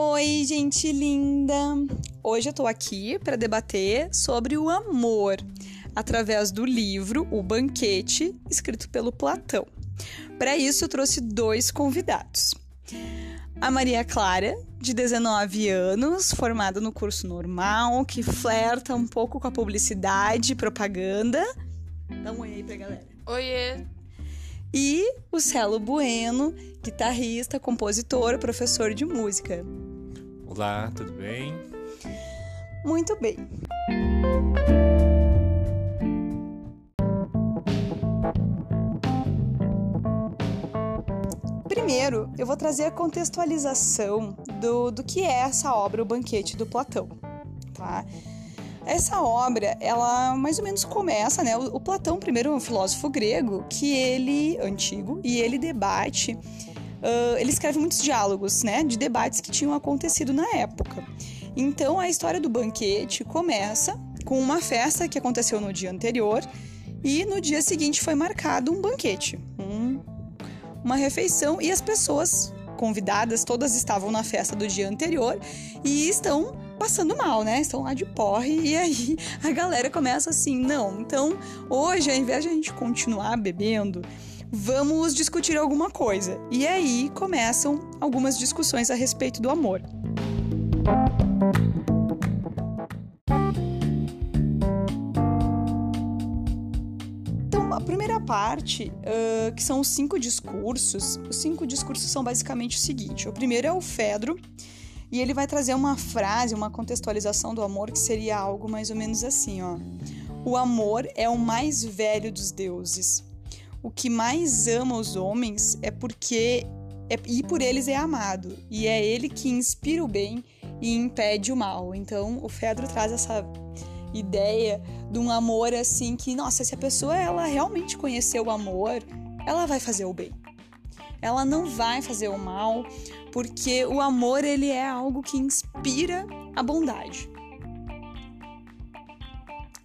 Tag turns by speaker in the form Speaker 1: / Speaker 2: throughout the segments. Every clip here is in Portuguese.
Speaker 1: Oi, gente linda! Hoje eu tô aqui para debater sobre o amor através do livro O Banquete, escrito pelo Platão. Para isso, eu trouxe dois convidados. A Maria Clara, de 19 anos, formada no curso normal, que flerta um pouco com a publicidade e propaganda. Dá um oi aí pra galera.
Speaker 2: Oiê!
Speaker 1: E o Celo Bueno, guitarrista, compositor, professor de música.
Speaker 3: Olá, tudo bem?
Speaker 1: Muito bem. Primeiro, eu vou trazer a contextualização do, do que é essa obra, O Banquete do Platão, tá? Essa obra, ela mais ou menos começa, né? O, o Platão, primeiro, é um filósofo grego, que ele, antigo, e ele debate, uh, ele escreve muitos diálogos, né? De debates que tinham acontecido na época. Então, a história do banquete começa com uma festa que aconteceu no dia anterior, e no dia seguinte foi marcado um banquete, um, uma refeição, e as pessoas convidadas todas estavam na festa do dia anterior e estão passando mal, né? Estão lá de porre e aí a galera começa assim, não. Então, hoje, ao invés de a gente continuar bebendo, vamos discutir alguma coisa. E aí começam algumas discussões a respeito do amor. Então, a primeira parte, uh, que são os cinco discursos, os cinco discursos são basicamente o seguinte: o primeiro é o Fedro, e ele vai trazer uma frase, uma contextualização do amor que seria algo mais ou menos assim, ó. O amor é o mais velho dos deuses. O que mais ama os homens é porque é, e por eles é amado, e é ele que inspira o bem e impede o mal. Então, o Fedro traz essa ideia de um amor assim que, nossa, se a pessoa ela realmente conhecer o amor, ela vai fazer o bem. Ela não vai fazer o mal, porque o amor ele é algo que inspira a bondade.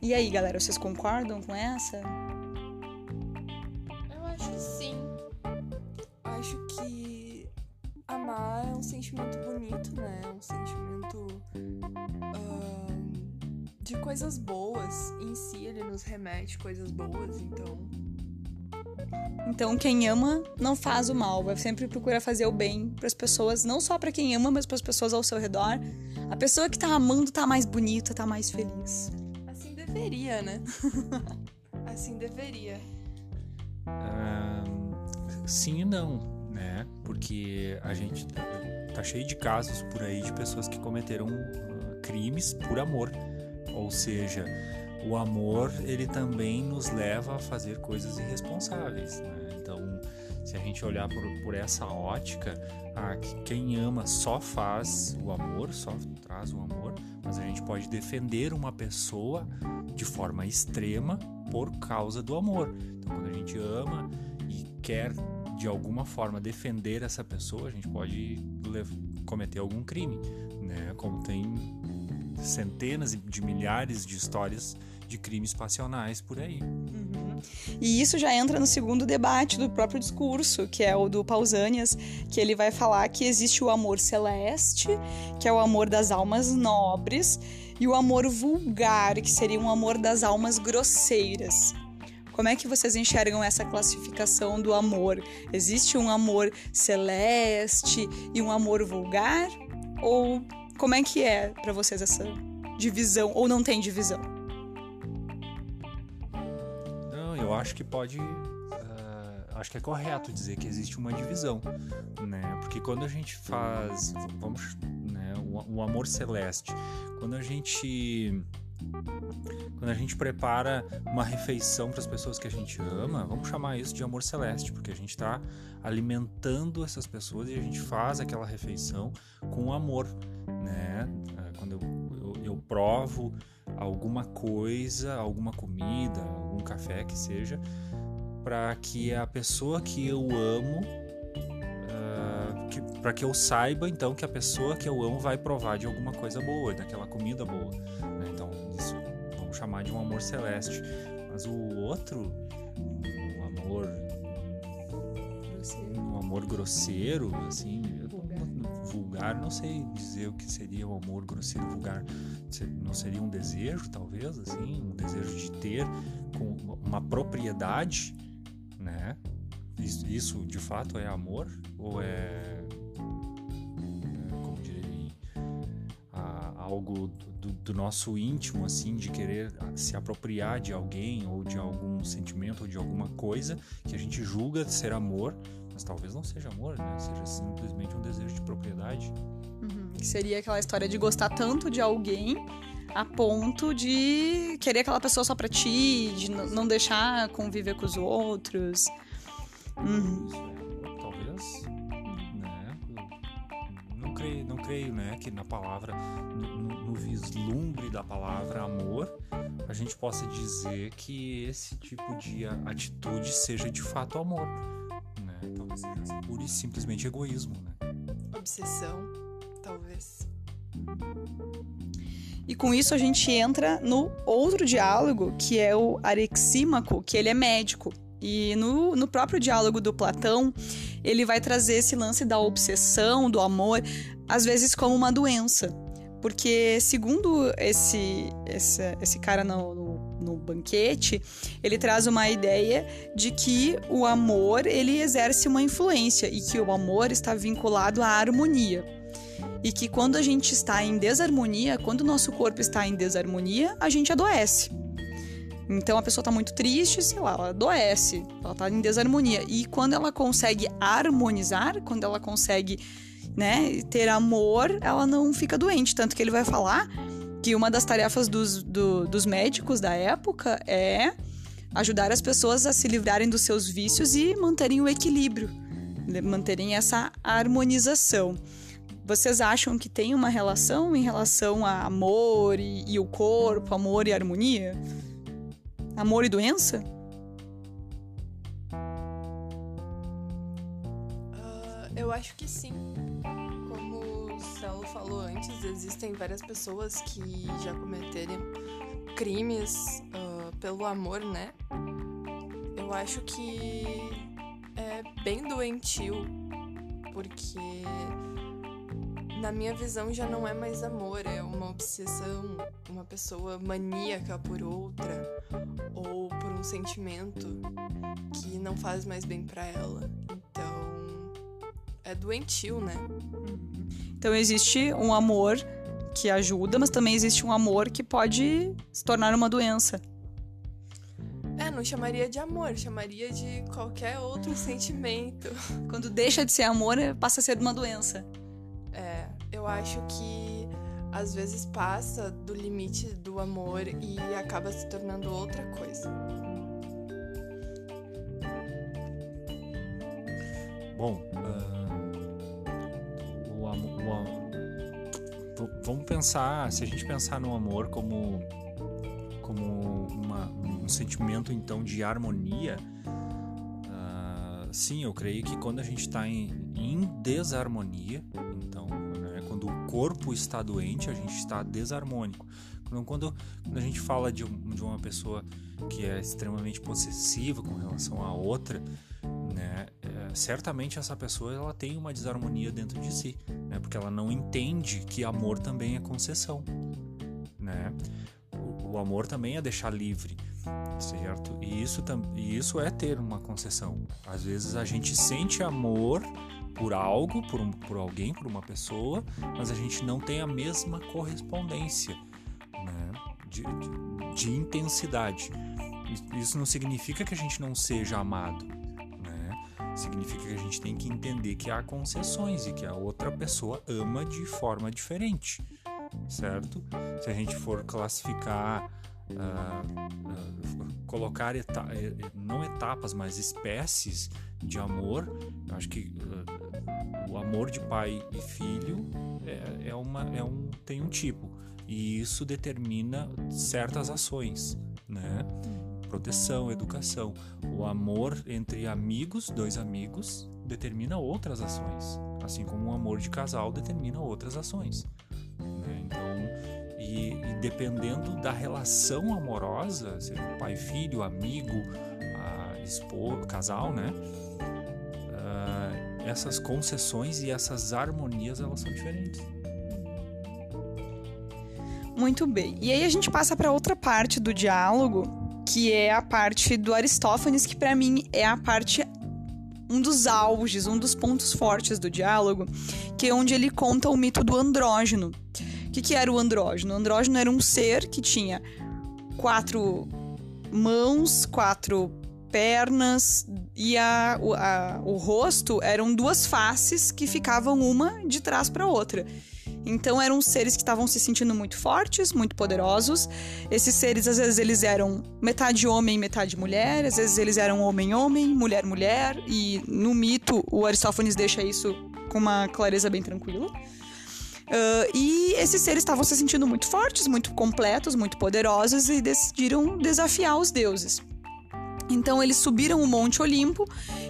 Speaker 1: E aí, galera, vocês concordam com essa?
Speaker 4: Amar é um sentimento bonito, né? É um sentimento ahn, de coisas boas. Em si, ele nos remete coisas boas, então.
Speaker 1: Então, quem ama não faz o mal, vai sempre procurar fazer o bem para as pessoas, não só para quem ama, mas para as pessoas ao seu redor. A pessoa que tá amando tá mais bonita, tá mais feliz.
Speaker 4: Assim deveria, né? assim deveria.
Speaker 3: Sim e não, né? Porque a gente tá cheio de casos por aí de pessoas que cometeram ah, crimes por amor. Ou seja, o amor ele também nos leva a fazer coisas irresponsáveis, né? Então, se a gente olhar por, por essa ótica, ah, que quem ama só faz o amor, só traz o amor, mas a gente pode defender uma pessoa de forma extrema por causa do amor. Então, quando a gente ama e quer de alguma forma defender essa pessoa, a gente pode cometer algum crime, né? Como tem centenas de milhares de histórias de crimes passionais por aí.
Speaker 1: E isso já entra no segundo debate do próprio discurso, que é o do Pausanias, que ele vai falar que existe o amor celeste, que é o amor das almas nobres, e o amor vulgar, que seria um amor das almas grosseiras. Como é que vocês enxergam essa classificação do amor? Existe um amor celeste e um amor vulgar? Ou como é que é para vocês essa divisão? Ou não tem divisão?
Speaker 3: Não, eu acho que pode. ah, acho que é correto dizer que existe uma divisão, né? Porque quando a gente faz, vamos, né, o, o amor celeste, quando a gente quando a gente prepara uma refeição para as pessoas que a gente ama, vamos chamar isso de amor celeste, porque a gente está alimentando essas pessoas e a gente faz aquela refeição com amor, né? Ah, Quando eu, eu, eu provo alguma coisa, alguma comida, algum café que seja, para que a pessoa que eu amo, para que eu saiba então que a pessoa que eu amo vai provar de alguma coisa boa, daquela comida boa. né? Então isso vamos chamar de um amor celeste. Mas o outro, um amor, um amor grosseiro, assim, vulgar, vulgar, não sei dizer o que seria o amor grosseiro vulgar. Não seria um desejo, talvez, assim, um desejo de ter com uma propriedade, né? Isso, isso de fato é amor ou é algo do, do, nosso íntimo, assim, de querer se apropriar de alguém ou de algum sentimento ou de alguma coisa que a gente julga ser amor, mas talvez não seja amor, né? Seja simplesmente um desejo de propriedade.
Speaker 1: Uhum. Seria aquela história de gostar tanto de alguém a ponto de querer aquela pessoa só pra ti, de não deixar conviver com os outros.
Speaker 3: Uhum. Isso é, creio, não creio, né, que na palavra, no, no vislumbre da palavra amor, a gente possa dizer que esse tipo de atitude seja de fato amor talvez seja pura e simplesmente egoísmo, né?
Speaker 4: Obsessão, talvez.
Speaker 1: E com isso a gente entra no outro diálogo, que é o Arexímaco, que ele é médico. E no, no próprio diálogo do Platão, ele vai trazer esse lance da obsessão, do amor, às vezes como uma doença. Porque, segundo esse, esse, esse cara no, no no banquete, ele traz uma ideia de que o amor ele exerce uma influência e que o amor está vinculado à harmonia. E que quando a gente está em desarmonia, quando o nosso corpo está em desarmonia, a gente adoece. Então a pessoa está muito triste, sei lá, ela adoece, ela está em desarmonia. E quando ela consegue harmonizar, quando ela consegue né, ter amor, ela não fica doente. Tanto que ele vai falar que uma das tarefas dos, do, dos médicos da época é ajudar as pessoas a se livrarem dos seus vícios e manterem o equilíbrio, manterem essa harmonização. Vocês acham que tem uma relação em relação a amor e, e o corpo, amor e harmonia? Amor e doença?
Speaker 4: Uh, eu acho que sim. Falou antes, existem várias pessoas que já cometeram crimes uh, pelo amor, né? Eu acho que é bem doentio, porque na minha visão já não é mais amor, é uma obsessão, uma pessoa maníaca por outra ou por um sentimento que não faz mais bem para ela. Então, é doentio, né?
Speaker 1: Então existe um amor que ajuda, mas também existe um amor que pode se tornar uma doença.
Speaker 4: É, não chamaria de amor, chamaria de qualquer outro sentimento.
Speaker 1: Quando deixa de ser amor, passa a ser uma doença.
Speaker 4: É, eu acho que às vezes passa do limite do amor e acaba se tornando outra coisa.
Speaker 3: Bom, uh vamos pensar, se a gente pensar no amor como, como uma, um sentimento então de harmonia, uh, sim, eu creio que quando a gente está em, em, desarmonia, então né, quando o corpo está doente, a gente está desarmônico. Então, quando, quando a gente fala de, de uma pessoa que é extremamente possessiva com relação à outra, né, é, certamente essa pessoa ela tem uma desarmonia dentro de si, né, porque ela não entende que amor também é concessão, né? O, amor também é deixar livre, certo? E isso, e isso é ter uma concessão. Às vezes a gente sente amor por algo, por, um, por alguém, por uma pessoa, mas a gente não tem a mesma correspondência né, de, de, de intensidade. Isso não significa que a gente não seja amado, significa que a gente tem que entender que há concessões e que a outra pessoa ama de forma diferente, certo? Se a gente for classificar, uh, uh, colocar eta não etapas, mas espécies de amor, eu acho que uh, o amor de pai e filho é, é, uma, é um, tem um tipo e isso determina certas ações, né? Proteção, educação. O amor entre amigos, dois amigos, determina outras ações, assim como o amor de casal determina outras ações. Né? Então, e, e, dependendo da relação amorosa, seja pai, filho, amigo, esposo, casal, né? Uh, essas concessões e essas harmonias elas são diferentes.
Speaker 1: Muito bem. E aí a gente passa para outra parte do diálogo, que é a parte do Aristófanes, que para mim é a parte um dos auges, um dos pontos fortes do diálogo, que é onde ele conta o mito do andrógeno. O que, que era o andrógeno? O andrógeno era um ser que tinha quatro mãos, quatro pernas e a, a, o rosto eram duas faces que ficavam uma de trás para outra. Então eram seres que estavam se sentindo muito fortes, muito poderosos. Esses seres às vezes eles eram metade homem, metade mulher, às vezes eles eram homem homem, mulher mulher e no mito o Aristófanes deixa isso com uma clareza bem tranquila. Uh, e esses seres estavam se sentindo muito fortes, muito completos, muito poderosos e decidiram desafiar os deuses. Então eles subiram o Monte Olimpo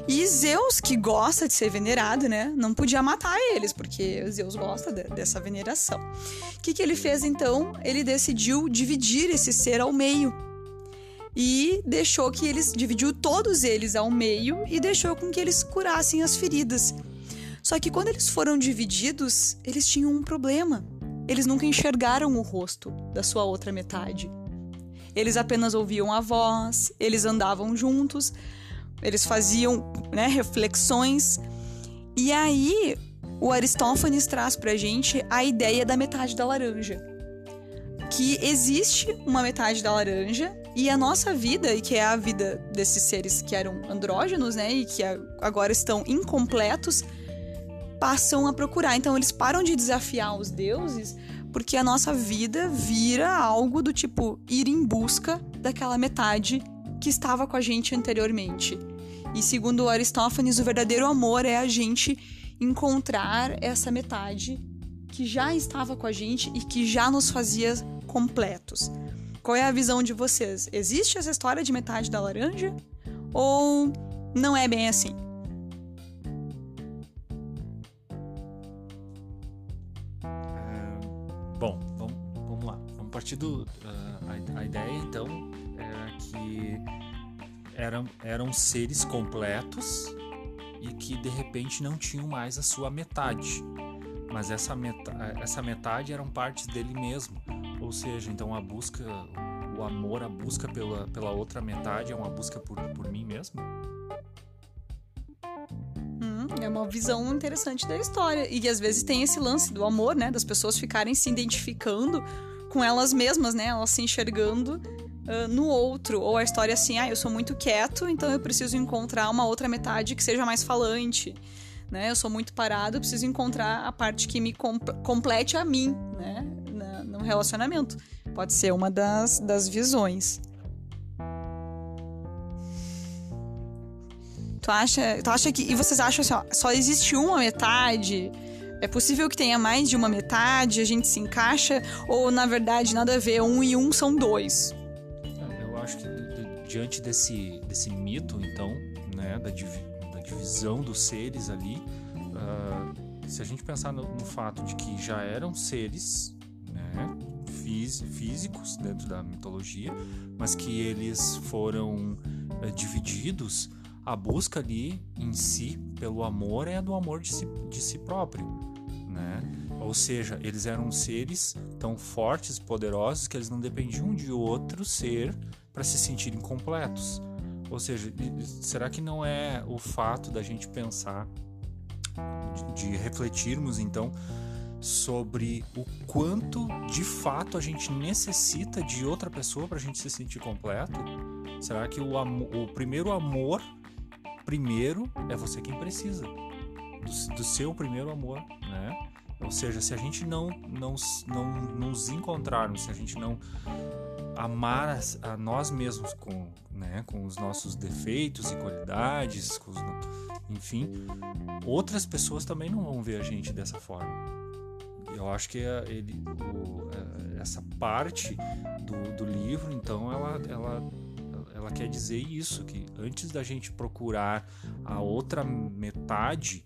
Speaker 1: e Zeus, que gosta de ser venerado, né, não podia matar eles, porque Zeus gosta de, dessa veneração. O que, que ele fez então? Ele decidiu dividir esse ser ao meio e deixou que eles dividiu todos eles ao meio e deixou com que eles curassem as feridas. Só que quando eles foram divididos, eles tinham um problema. Eles nunca enxergaram o rosto da sua outra metade. Eles apenas ouviam a voz, eles andavam juntos, eles faziam né, reflexões. E aí, o Aristófanes traz pra gente a ideia da metade da laranja. Que existe uma metade da laranja e a nossa vida, e que é a vida desses seres que eram andrógenos, né, e que agora estão incompletos, passam a procurar. Então, eles param de desafiar os deuses porque a nossa vida vira algo do tipo ir em busca daquela metade que estava com a gente anteriormente. E segundo Aristófanes, o verdadeiro amor é a gente encontrar essa metade que já estava com a gente e que já nos fazia completos. Qual é a visão de vocês? Existe essa história de metade da laranja? Ou não é bem assim?
Speaker 3: Partir do. Uh, a, a, ideia então era que eram, eram seres completos e que de repente não tinham mais a sua metade. Mas essa, meta, essa metade eram partes dele mesmo. Ou seja, então a busca, o amor, a busca pela, pela outra metade é uma busca por, por mim mesmo?
Speaker 1: É uma visão interessante da história. E às vezes tem esse lance do amor, né? Das pessoas ficarem se identificando com elas mesmas, né? Elas se enxergando uh, no outro. Ou a história assim, ah, eu sou muito quieto, então eu preciso encontrar uma outra metade que seja mais falante. Né? Eu sou muito parado, eu preciso encontrar a parte que me comp complete a mim, né? Na, no relacionamento. Pode ser uma das, das visões. Tu acha, tu acha que. E vocês acham assim, ó, só existe uma metade? É possível que tenha mais de uma metade, a gente se encaixa? Ou, na verdade, nada a ver, um e um são dois?
Speaker 3: Eu acho que diante desse, desse mito, então, né, da, div, da divisão dos seres ali, uh, se a gente pensar no, no, fato de que já eram seres né, fís, físicos dentro da mitologia, mas que eles foram uh, divididos a busca ali em si pelo amor é do amor de si, de si próprio, né? Ou seja, eles eram seres tão fortes poderosos que eles não dependiam de outro ser para se sentirem completos. Ou seja, será que não é o fato da gente pensar, de, de refletirmos então sobre o quanto de fato a gente necessita de outra pessoa para a gente se sentir completo? Será que o, o primeiro amor primeiro é você quem precisa do, do seu primeiro amor, né? Ou seja, se a gente não, não, não nos encontrarmos, se a gente não amar a, a nós mesmos com, né, com os nossos defeitos e qualidades, os, enfim, outras pessoas também não vão ver a gente dessa forma. Eu acho que é ele, o, é, essa parte do, do livro, então, ela, ela ela quer dizer isso, que antes da gente procurar a outra metade,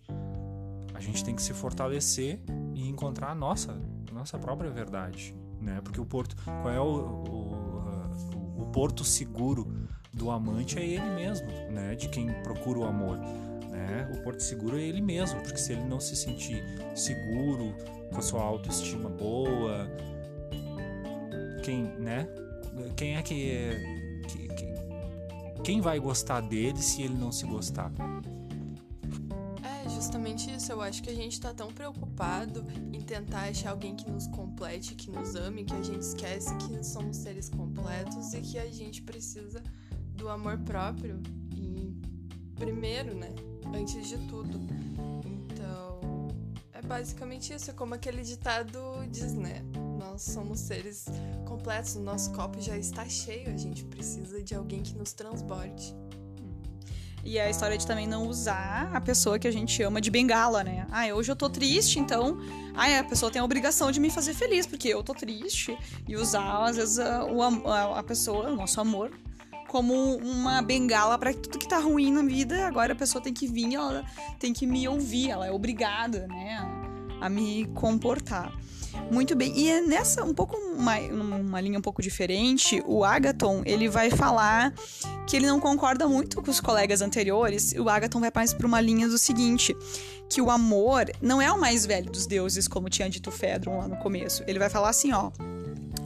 Speaker 3: a gente tem que se fortalecer e encontrar a nossa, a nossa própria verdade, né? Porque o porto, qual é o, o, o porto seguro do amante é ele mesmo, né? De quem procura o amor. Né? O porto seguro é ele mesmo, porque se ele não se sentir seguro, com a sua autoestima boa, quem, né? Quem é que, que, que quem vai gostar dele se ele não se gostar?
Speaker 4: Justamente isso. Eu acho que a gente tá tão preocupado em tentar achar alguém que nos complete, que nos ame, que a gente esquece que somos seres completos e que a gente precisa do amor próprio e primeiro, né? Antes de tudo. Então, é basicamente isso. É como aquele ditado diz, né? Nós somos seres completos, o nosso copo já está cheio, a gente precisa de alguém que nos transborde.
Speaker 1: E a história de também não usar a pessoa que a gente ama de bengala, né? Ah, hoje eu tô triste, então. Ah, a pessoa tem a obrigação de me fazer feliz, porque eu tô triste. E usar, às vezes, a, a, a pessoa, o nosso amor, como uma bengala para tudo que tá ruim na vida. Agora a pessoa tem que vir, ela tem que me ouvir, ela é obrigada, né, a, a me comportar. Muito bem. E é nessa, um pouco, uma, uma linha um pouco diferente, o Agaton, ele vai falar que ele não concorda muito com os colegas anteriores. O Agaton vai mais para uma linha do seguinte, que o amor não é o mais velho dos deuses, como tinha dito Fedron lá no começo. Ele vai falar assim, ó...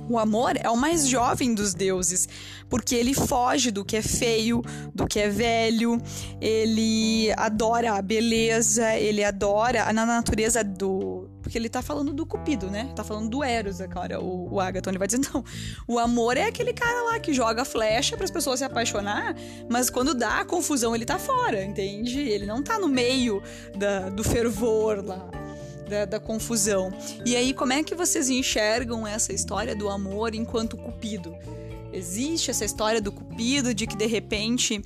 Speaker 1: O amor é o mais jovem dos deuses, porque ele foge do que é feio, do que é velho, ele adora a beleza, ele adora na natureza do. Porque ele tá falando do Cupido, né? Tá falando do Eros agora, o, o Agaton. Ele vai dizer: não, o amor é aquele cara lá que joga flecha para as pessoas se apaixonar, mas quando dá a confusão ele tá fora, entende? Ele não tá no meio da, do fervor lá da, da, confusão. E aí, como é que vocês enxergam essa história do amor enquanto cupido? Existe essa história do cupido de que de repente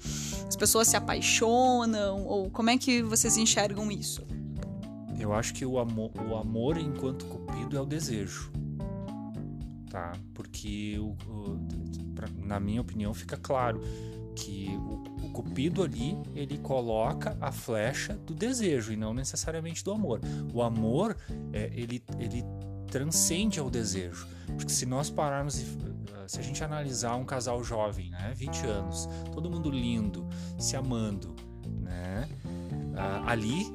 Speaker 1: as pessoas se apaixonam? Ou como é que vocês enxergam isso?
Speaker 3: Eu acho que o amor, o amor enquanto cupido é o desejo. Tá? Porque, o, o, pra, na minha opinião, fica claro que o, o cupido ali ele coloca a flecha do desejo e não necessariamente do amor. O amor é, ele, ele transcende ao desejo, porque se nós pararmos e se a gente analisar um casal jovem, né, 20 anos, todo mundo lindo, se amando, né, uh, ali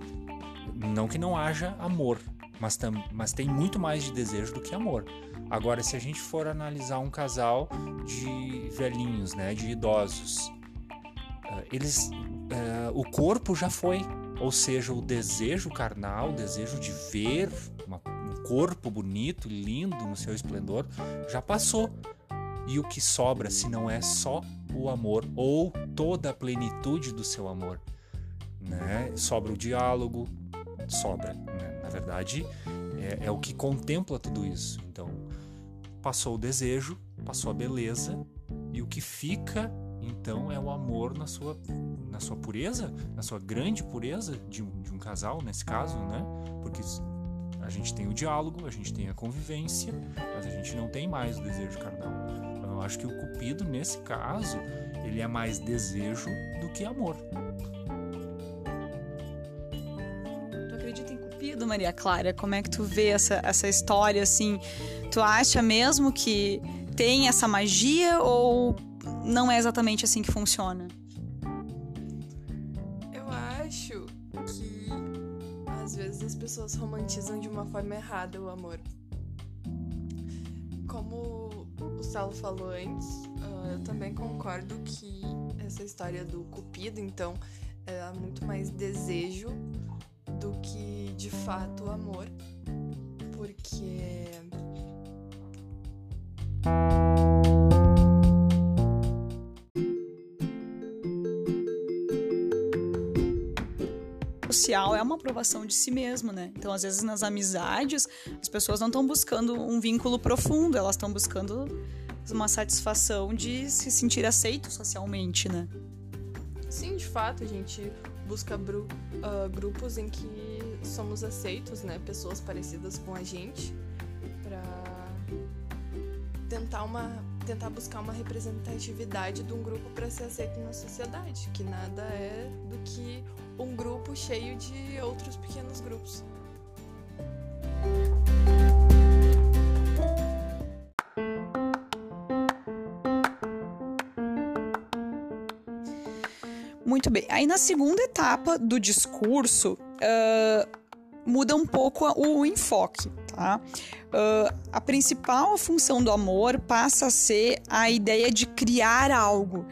Speaker 3: não que não haja amor, mas, tam, mas tem muito mais de desejo do que amor. Agora, se a gente for analisar um casal de velhinhos, né, de idosos, uh, eles, uh, o corpo já foi, ou seja, o desejo carnal, o desejo de ver uma, um corpo bonito, lindo no seu esplendor, já passou. E o que sobra se não é só o amor ou toda a plenitude do seu amor? Né? Sobra o diálogo, sobra. Né? Na verdade, é, é o que contempla tudo isso. Então, passou o desejo, passou a beleza, e o que fica então é o amor na sua, na sua pureza, na sua grande pureza de um, de um casal, nesse caso, né? Porque a gente tem o diálogo, a gente tem a convivência, mas a gente não tem mais o desejo carnal. Então eu acho que o Cupido, nesse caso, ele é mais desejo do que amor.
Speaker 1: Maria Clara? Como é que tu vê essa, essa história assim? Tu acha mesmo que tem essa magia ou não é exatamente assim que funciona?
Speaker 4: Eu acho que às vezes as pessoas romantizam de uma forma errada o amor. Como o Salo falou antes, uh, eu também concordo que essa história do cupido, então, é muito mais desejo do que de fato amor. Porque
Speaker 1: social é uma aprovação de si mesmo, né? Então, às vezes, nas amizades, as pessoas não estão buscando um vínculo profundo, elas estão buscando uma satisfação de se sentir aceito socialmente, né?
Speaker 4: Sim, de fato, a gente busca uh, grupos em que somos aceitos, né? Pessoas parecidas com a gente, para tentar uma tentar buscar uma representatividade de um grupo para ser aceito na sociedade, que nada é do que um grupo cheio de outros pequenos grupos.
Speaker 1: Muito bem. Aí na segunda etapa do discurso, uh, muda um pouco o enfoque, tá? Uh, a principal função do amor passa a ser a ideia de criar algo,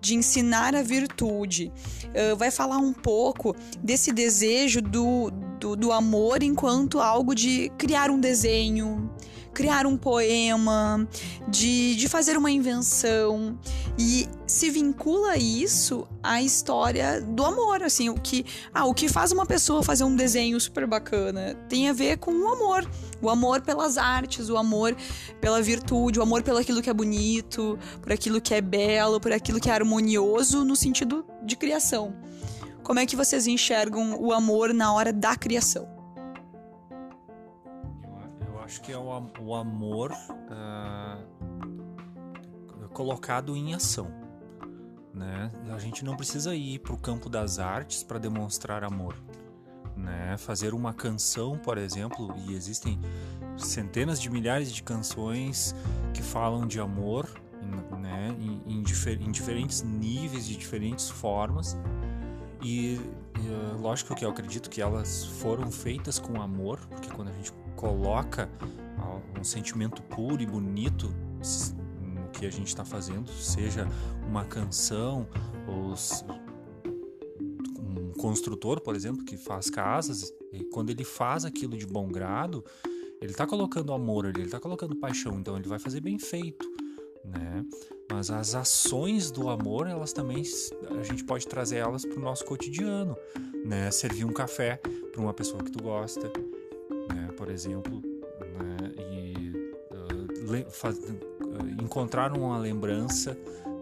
Speaker 1: de ensinar a virtude. Uh, vai falar um pouco desse desejo do, do, do amor enquanto algo de criar um desenho, criar um poema, de, de fazer uma invenção. E se vincula isso à história do amor, assim, o que, ah, o que faz uma pessoa fazer um desenho super bacana tem a ver com o amor. O amor pelas artes, o amor pela virtude, o amor pelo aquilo que é bonito, por aquilo que é belo, por aquilo que é harmonioso no sentido de criação. Como é que vocês enxergam o amor na hora da criação?
Speaker 3: Acho que é o, o amor uh, colocado em ação. Né? A gente não precisa ir para o campo das artes para demonstrar amor. Né? Fazer uma canção, por exemplo, e existem centenas de milhares de canções que falam de amor né? em, em, difer em diferentes níveis, de diferentes formas. E lógico que eu acredito que elas foram feitas com amor, porque quando a gente coloca um sentimento puro e bonito no que a gente está fazendo, seja uma canção ou um construtor, por exemplo, que faz casas, e quando ele faz aquilo de bom grado, ele está colocando amor ali, ele está colocando paixão, então ele vai fazer bem feito, né? Mas as ações do amor, elas também a gente pode trazer elas para o nosso cotidiano, né? Servir um café para uma pessoa que tu gosta? Por exemplo, né? E uh, faz, uh, encontrar uma lembrança,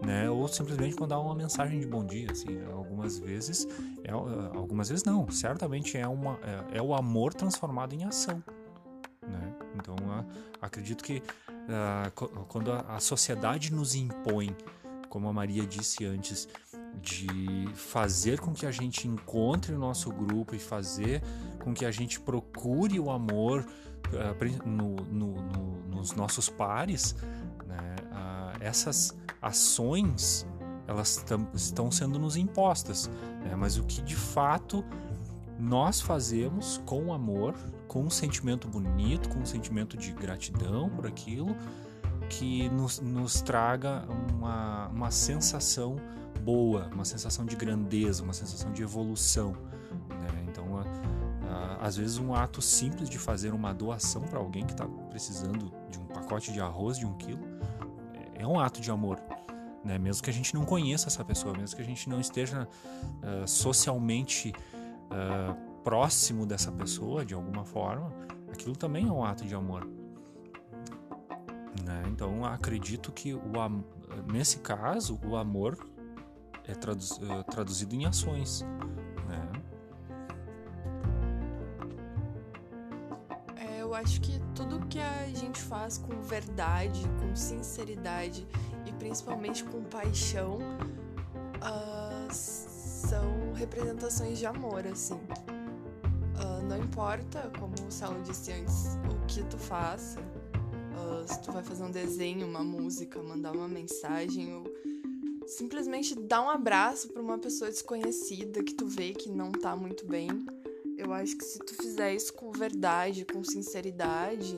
Speaker 3: né? Ou simplesmente mandar uma mensagem de bom dia, assim. Algumas vezes, é, uh, algumas vezes não. Certamente é uma é, é, o amor transformado em ação, né? Então acredito que quando a, a sociedade nos impõe, como a Maria disse antes, de fazer com que a gente encontre o nosso grupo e fazer com que a gente procure o amor uh, no, no, no, nos nossos pares, né? uh, essas ações elas estão sendo nos impostas, né? mas o que de fato nós fazemos com amor, com um sentimento bonito, com um sentimento de gratidão por aquilo, que nos, nos traga uma, uma sensação boa, uma sensação de grandeza, uma sensação de evolução. Né? Então, a, a, às vezes, um ato simples de fazer uma doação para alguém que está precisando de um pacote de arroz de um quilo é, é um ato de amor. Né? Mesmo que a gente não conheça essa pessoa, mesmo que a gente não esteja uh, socialmente uh, próximo dessa pessoa de alguma forma, aquilo também é um ato de amor. Né? Então acredito que o, nesse caso o amor é uh, traduzido em ações. Né?
Speaker 4: É, eu acho que tudo que a gente faz com verdade, com sinceridade e principalmente com paixão uh, são representações de amor, assim. Uh, não importa, como o Saulo disse antes, o que tu faça, uh, se tu vai fazer um desenho, uma música, mandar uma mensagem, simplesmente dar um abraço para uma pessoa desconhecida que tu vê que não tá muito bem. Eu acho que se tu fizer isso com verdade, com sinceridade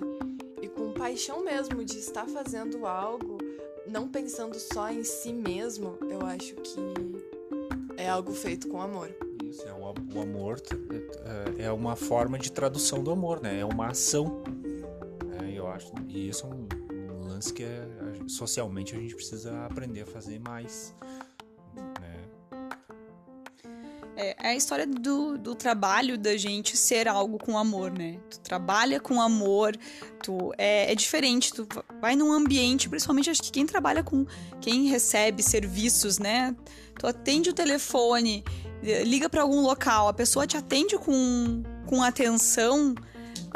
Speaker 4: e com paixão mesmo de estar fazendo algo, não pensando só em si mesmo, eu acho que é algo feito com amor.
Speaker 3: Isso, é o, amor é, é uma forma de tradução do amor, né? É uma ação. É, eu acho. E isso é um lance que é, socialmente a gente precisa aprender a fazer mais. Né?
Speaker 1: É, é a história do, do trabalho da gente ser algo com amor, né? Tu trabalha com amor, tu é, é diferente, tu vai num ambiente, principalmente acho que quem trabalha com quem recebe serviços, né? Tu atende o telefone, liga para algum local, a pessoa te atende com, com atenção,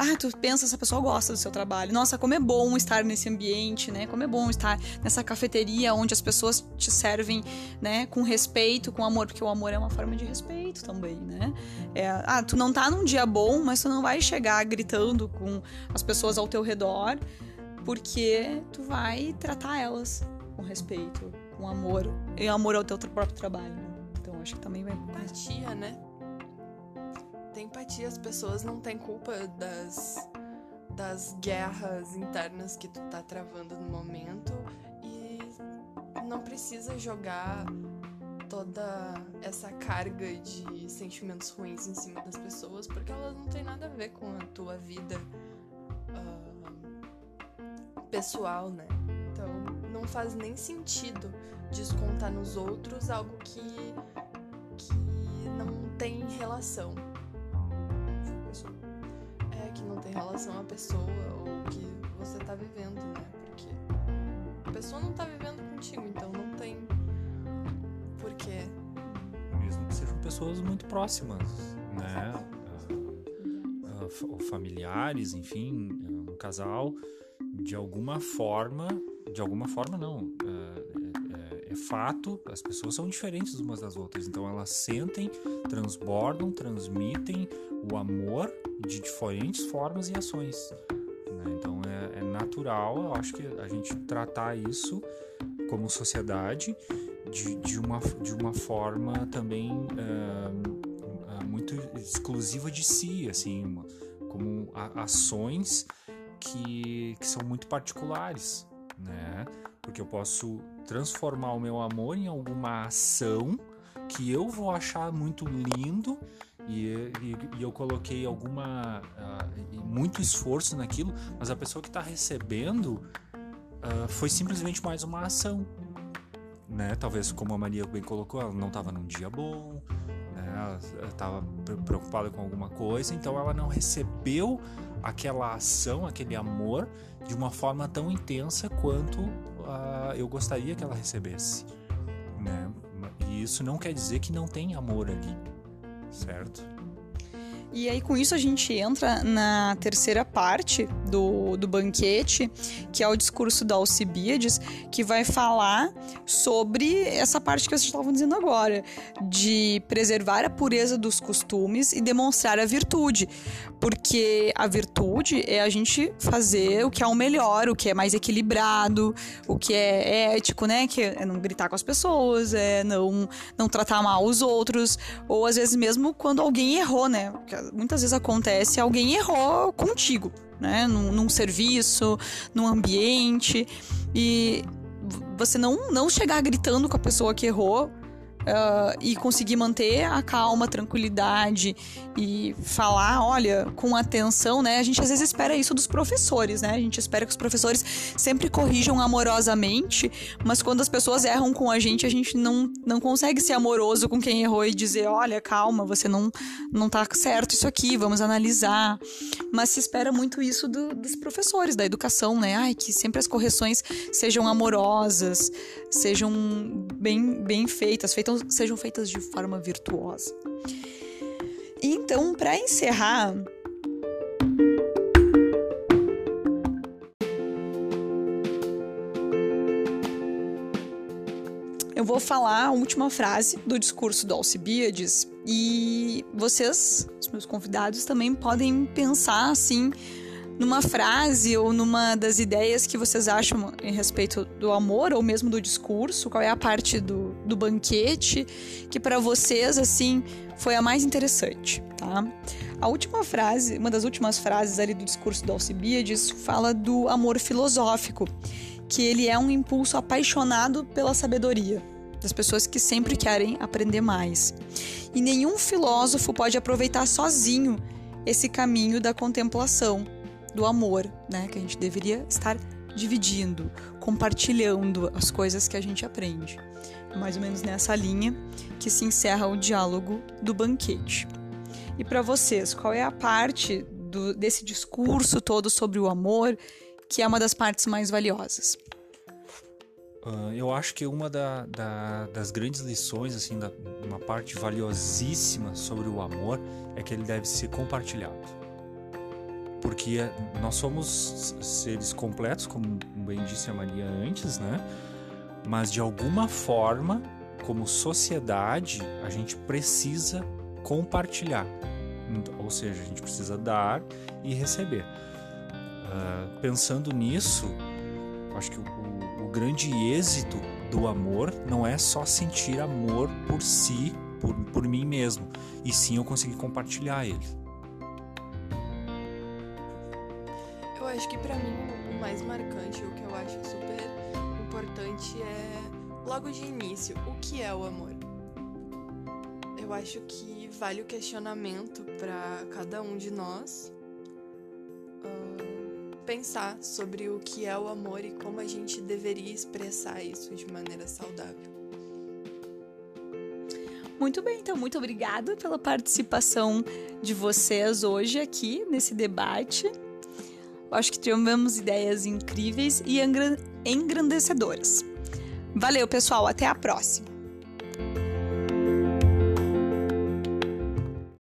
Speaker 1: ah, tu pensa, essa pessoa gosta do seu trabalho. Nossa, como é bom estar nesse ambiente, né? Como é bom estar nessa cafeteria onde as pessoas te servem, né, com respeito, com amor, porque o amor é uma forma de respeito também, né? É, ah, tu não tá num dia bom, mas tu não vai chegar gritando com as pessoas ao teu redor, porque tu vai tratar elas com respeito, com amor, e amor ao teu próprio trabalho. Então acho que também vai.
Speaker 4: Empatia, né? Empatia, as pessoas não têm culpa das, das guerras internas que tu tá travando no momento e não precisa jogar toda essa carga de sentimentos ruins em cima das pessoas, porque elas não têm nada a ver com a tua vida uh, pessoal, né? Então não faz nem sentido descontar nos outros algo que, que não tem relação. Não tem relação à pessoa ou que você tá vivendo, né? Porque a pessoa não tá vivendo contigo, então não tem porquê.
Speaker 3: Mesmo que sejam pessoas muito próximas, né? Ah, ah, Ou familiares, enfim, um casal, de alguma forma, de alguma forma não, é, fato, as pessoas são diferentes umas das outras, então elas sentem, transbordam, transmitem o amor de diferentes formas e ações. né? Então é, é natural, eu acho que a gente tratar isso como sociedade de, de, uma, de uma forma também ah, muito exclusiva de si, assim, uma- como a- ações que, que são muito particulares, né? Porque eu posso transformar o meu amor em alguma ação que eu vou achar muito lindo e, e- e eu coloquei alguma e muito esforço naquilo, mas a pessoa que está recebendo ah, foi simplesmente mais uma ação, né? Talvez como a Maria bem colocou, ela não estava num dia bom? Ela estava preocupada com alguma coisa, então ela não recebeu aquela ação, aquele amor de uma forma tão intensa quanto ah, eu gostaria que ela recebesse, né? E isso não quer dizer que não tem amor ali, certo?
Speaker 1: E aí, com isso, a gente entra na terceira parte do, do banquete, que é o discurso da Alcibiades, que vai falar sobre essa parte que vocês estavam dizendo agora, de preservar a pureza dos costumes e demonstrar a virtude. Porque a virtude é a gente fazer o que é o melhor, o que é mais equilibrado, o que é ético, né? Que é não gritar com as pessoas, é não, não tratar mal os outros, ou às vezes mesmo quando alguém errou, né? Muitas vezes acontece, alguém errou contigo, né? Num, num serviço, num ambiente, e você não, não chegar gritando com a pessoa que errou. Ah, e conseguir manter a calma, a tranquilidade e falar, olha, com atenção, né? A gente às vezes espera isso dos professores, né? A gente espera que os professores sempre corrijam amorosamente, mas quando as pessoas erram com a gente, a gente não, não consegue ser amoroso com quem errou e dizer, olha, calma, você não, não tá certo isso aqui, vamos analisar. Mas se espera muito isso do- dos professores, da educação, né? Ai, que sempre as correções sejam amorosas, sejam bem, bem feitas, feitas, sejam feitas de forma virtuosa. Então, para encerrar, eu vou falar a última frase do discurso do Alcibiades e vocês, os meus convidados, também podem pensar assim numa frase ou numa das ideias que vocês acham em respeito do amor ou mesmo do discurso, qual é a parte do, do banquete que para vocês assim foi a mais interessante, tá? A última frase, uma das últimas frases ali do discurso do Alcibiades fala do amor filosófico, que ele é um impulso apaixonado pela sabedoria, das pessoas que sempre querem aprender mais. E nenhum filósofo pode aproveitar sozinho esse caminho da contemplação, do amor, né, que a gente deveria estar dividindo, compartilhando as coisas que a gente aprende. Mais ou menos nessa linha que se encerra o diálogo do banquete. E para vocês, qual é a parte do- desse discurso todo sobre o amor que é uma das partes mais valiosas?
Speaker 3: Ah, eu acho que uma da- da- das grandes lições, assim, da, uma parte valiosíssima sobre o amor é que ele deve ser compartilhado. Porque eh, nós somos seres completos, como bem disse a Maria antes, né? Mas de alguma forma, como sociedade, a gente precisa compartilhar. Ou seja, a gente precisa dar e receber. Ah, pensando nisso, acho que o, o- o grande êxito do amor não é só sentir amor por si por, por mim mesmo, e sim eu conseguir compartilhar ele.
Speaker 4: Acho que para mim o mais marcante, o que eu acho super importante é logo de início, o que é o amor? Eu acho que vale o questionamento para cada um de nós uh, pensar sobre o que é o amor e como a gente deveria expressar isso de maneira saudável.
Speaker 1: Muito bem, então muito obrigada pela participação de vocês hoje aqui nesse debate. Acho que tivemos ideias incríveis e engrandecedoras. Valeu, pessoal, até a próxima.